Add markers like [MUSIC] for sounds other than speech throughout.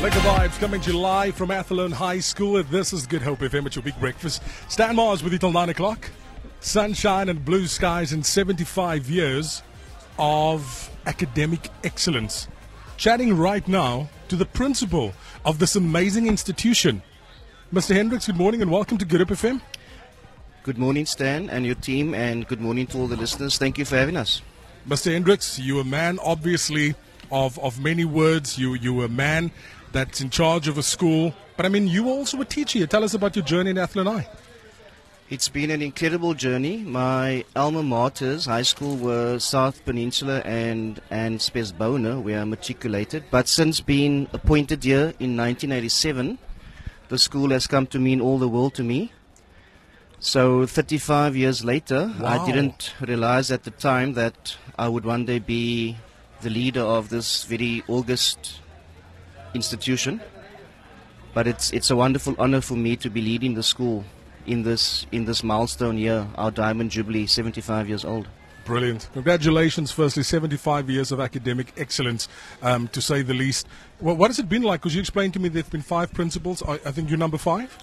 Lekker Vibes coming to you live from Athlone High School. This is Good Hope FM at your big breakfast. Stan Mars with you till 9 o'clock. Sunshine and blue skies in 75 years of academic excellence. Chatting right now to the principal of this amazing institution. Mr. Hendricks, good morning and welcome to Good Hope FM. Good morning, Stan, and your team, and good morning to all the listeners. Thank you for having us. Mr. Hendricks, you're a man, obviously, of, of many words. You, you're a man that's in charge of a school. But I mean, you were also a teacher. Tell us about your journey in Athlone. It's been an incredible journey. My alma maters, high school, were South Peninsula and, and Spes Bona, where I matriculated. But since being appointed here in 1987, the school has come to mean all the world to me. So 35 years later, Wow. I didn't realize at the time that I would one day be the leader of this very august institution. But it's it's a wonderful honor for me to be leading the school in this in this milestone year, our Diamond Jubilee, 75 years old. Brilliant. Congratulations, firstly, 75 years of academic excellence, um, to say the least. Well, what has it been like? Because you explained to me there have been five principals. I, I think you're number five?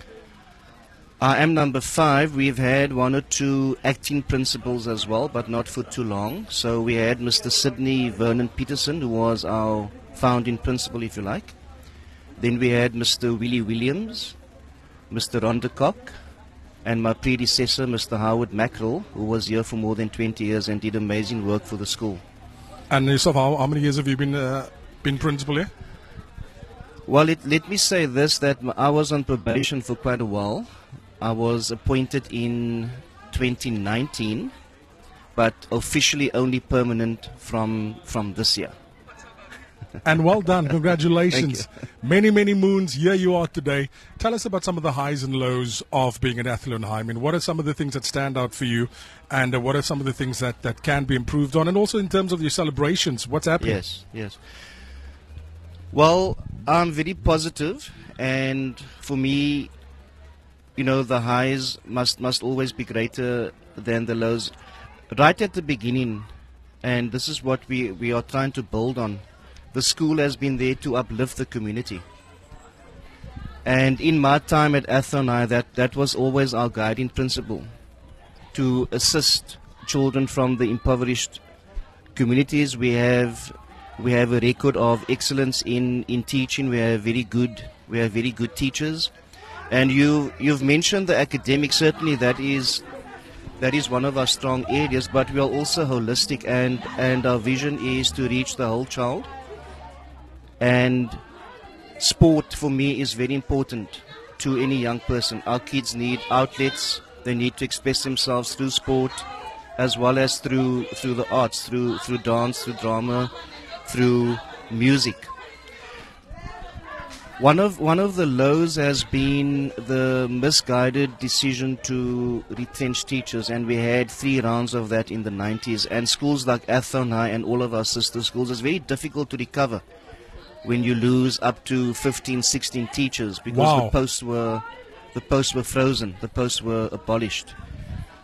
I am number five. We've had one or two acting principals as well, but not for too long. So we had Mr. Sidney Vernon Peterson, who was our founding principal, if you like. Then we had Mr. Willie Williams, Mr. Ron de Kock, and my predecessor, Mr. Howard Mackerel, who was here for more than 20 years and did amazing work for the school. And yourself, how, how many years have you been, uh, been principal here? Well, it, let me say this that I was on probation for quite a while. I was appointed in 2019, but officially only permanent from, from this year. And well done. [LAUGHS] Congratulations. Many, many moons. Here you are today. Tell us about some of the highs and lows of being at. I mean, what are some of the things that stand out for you? And uh, what are some of the things that, that can be improved on? And also in terms of your celebrations, what's happening? Yes, yes. Well, I'm very positive, and for me, you know, the highs must must always be greater than the lows. Right at the beginning, and this is what we we are trying to build on. The school has been there to uplift the community. And in my time at Athlone that, that was always our guiding principle to assist children from the impoverished communities. We have we have a record of excellence in, in teaching. We have very good we have very good teachers. And you you've mentioned the academic. Certainly, that is that is one of our strong areas. But we are also holistic, and and our vision is to reach the whole child. And sport for me is very important to any young person. Our kids need outlets. They need to express themselves through sport, as well as through through the arts, through through dance, through drama, through music. One of one of the lows has been the misguided decision to retrench teachers, and we had three rounds of that in the 90s. And schools like Athlone High and all of our sister schools, it's very difficult to recover when you lose up to 15, 16 teachers because Wow. the posts were the posts were frozen, the posts were abolished.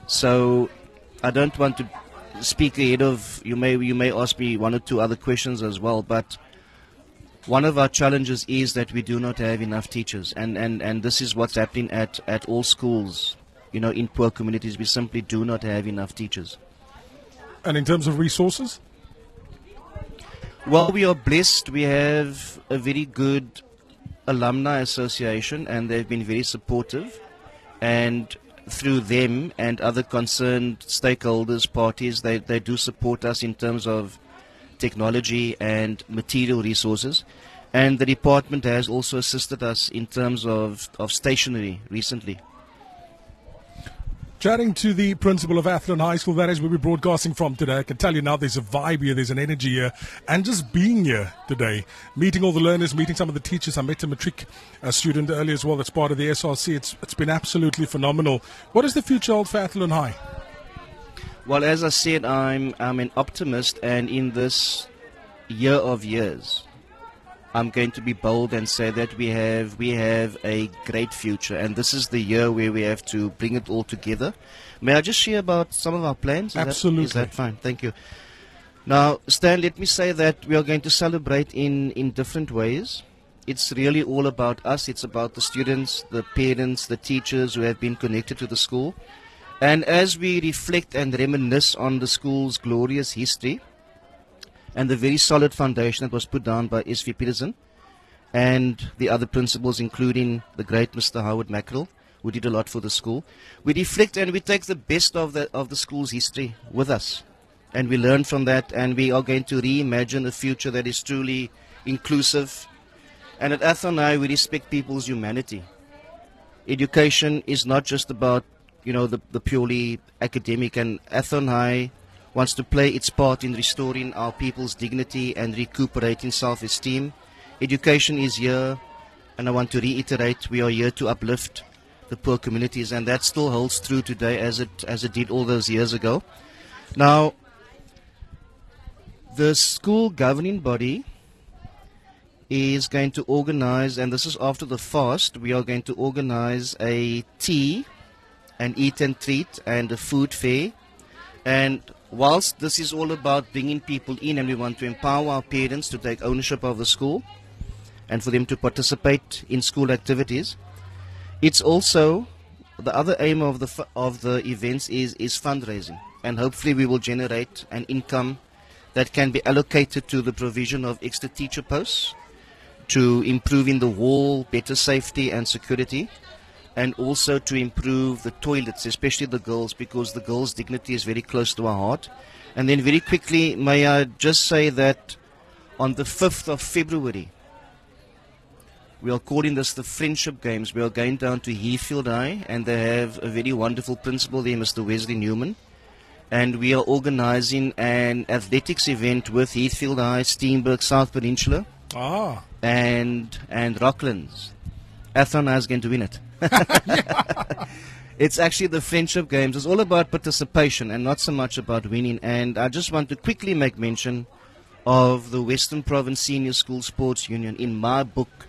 So I don't want to speak ahead of you. May you may ask me one or two other questions as well, but one of our challenges is that we do not have enough teachers, and, and, and this is what's happening at, at all schools. You know, in poor communities, we simply do not have enough teachers. And in terms of resources? Well, we are blessed. We have a very good alumni association, and they've been very supportive. And through them and other concerned stakeholders, parties, they, they do support us in terms of technology and material resources. And the department has also assisted us in terms of, of stationery recently. Chatting to the principal of Athlone High School, that is where we're broadcasting from today. I can tell you now there's a vibe here, there's an energy here, and just being here today, meeting all the learners, meeting some of the teachers. I met a matric uh, student earlier as well that's part of the SRC. It's, it's been absolutely phenomenal. What is the future hold for Athlone High? Well, as I said, I'm I'm an optimist, and in this year of years, I'm going to be bold and say that we have we have a great future, and this is the year where we have to bring it all together. May I just share about some of our plans? Is Absolutely. is that fine? Thank you. Now, Stan, let me say that we are going to celebrate in in different ways. it's really all about us. It's about the students, the parents, the teachers who have been connected to the school. And as we reflect and reminisce on the school's glorious history and the very solid foundation that was put down by S.V. Peterson and the other principals, including the great Mr. Howard Mackerel, who did a lot for the school, we reflect and we take the best of the, of the school's history with us. And we learn from that, and we are going to reimagine a future that is truly inclusive. And at High, we respect people's humanity. Education is not just about you know, the, the purely academic. And High wants to play its part in restoring our people's dignity and recuperating self-esteem. Education is here, and I want to reiterate, we are here to uplift the poor communities, and that still holds true today as it as it did all those years ago. Now, the school governing body is going to organize, and this is after the fast, we are going to organize a tea and eat and treat and a food fair. And whilst this is all about bringing people in and we want to empower our parents to take ownership of the school and for them to participate in school activities, it's also the other aim of the of the events is is fundraising and hopefully we will generate an income that can be allocated to the provision of extra teacher posts to improving the wall, better safety and security and also to improve the toilets, especially the girls, because the girls' dignity is very close to our heart. And then, very quickly, may I just say that on the 5th of February, we are calling this the Friendship Games. We are going down to Heathfield High, and they have a very wonderful principal there, Mr. Wesley Newman. And we are organizing an athletics event with Heathfield High, Steenberg, South Peninsula, ah. and, and Rocklands. Athlone is going to win it. [LAUGHS] it's actually the friendship games. It's all about participation and not so much about winning. And I just want to quickly make mention of the Western Province Senior School Sports Union. In my book,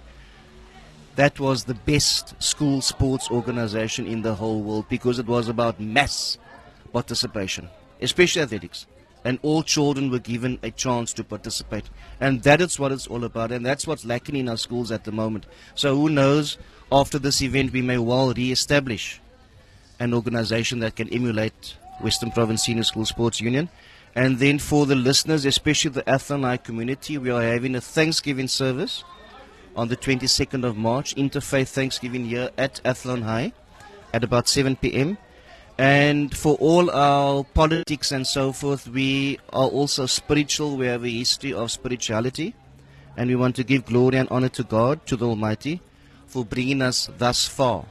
that was the best school sports organization in the whole world because it was about mass participation, especially athletics. And all children were given a chance to participate. And that is what it's all about. And that's what's lacking in our schools at the moment. So who knows after this event, we may well re-establish an organization that can emulate Western Province Senior School Sports Union. And then for the listeners, especially the High community, we are having a Thanksgiving service on the 22nd of March, Interfaith Thanksgiving here at Athlone High at about 7 p.m. And for all our politics and so forth, we are also spiritual. We have a history of spirituality. And we want to give glory and honor to God, to the Almighty for bringing us thus far,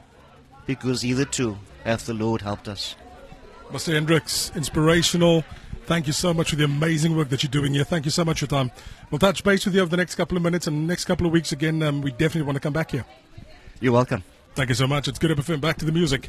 because hitherto hath the Lord helped us. Mr. Hendricks, inspirational. Thank you so much for the amazing work that you're doing here. Thank you so much for your time. We'll touch base with you over the next couple of minutes and next couple of weeks again. Um, we definitely want to come back here. You're welcome. Thank you so much. It's good to be back to the music.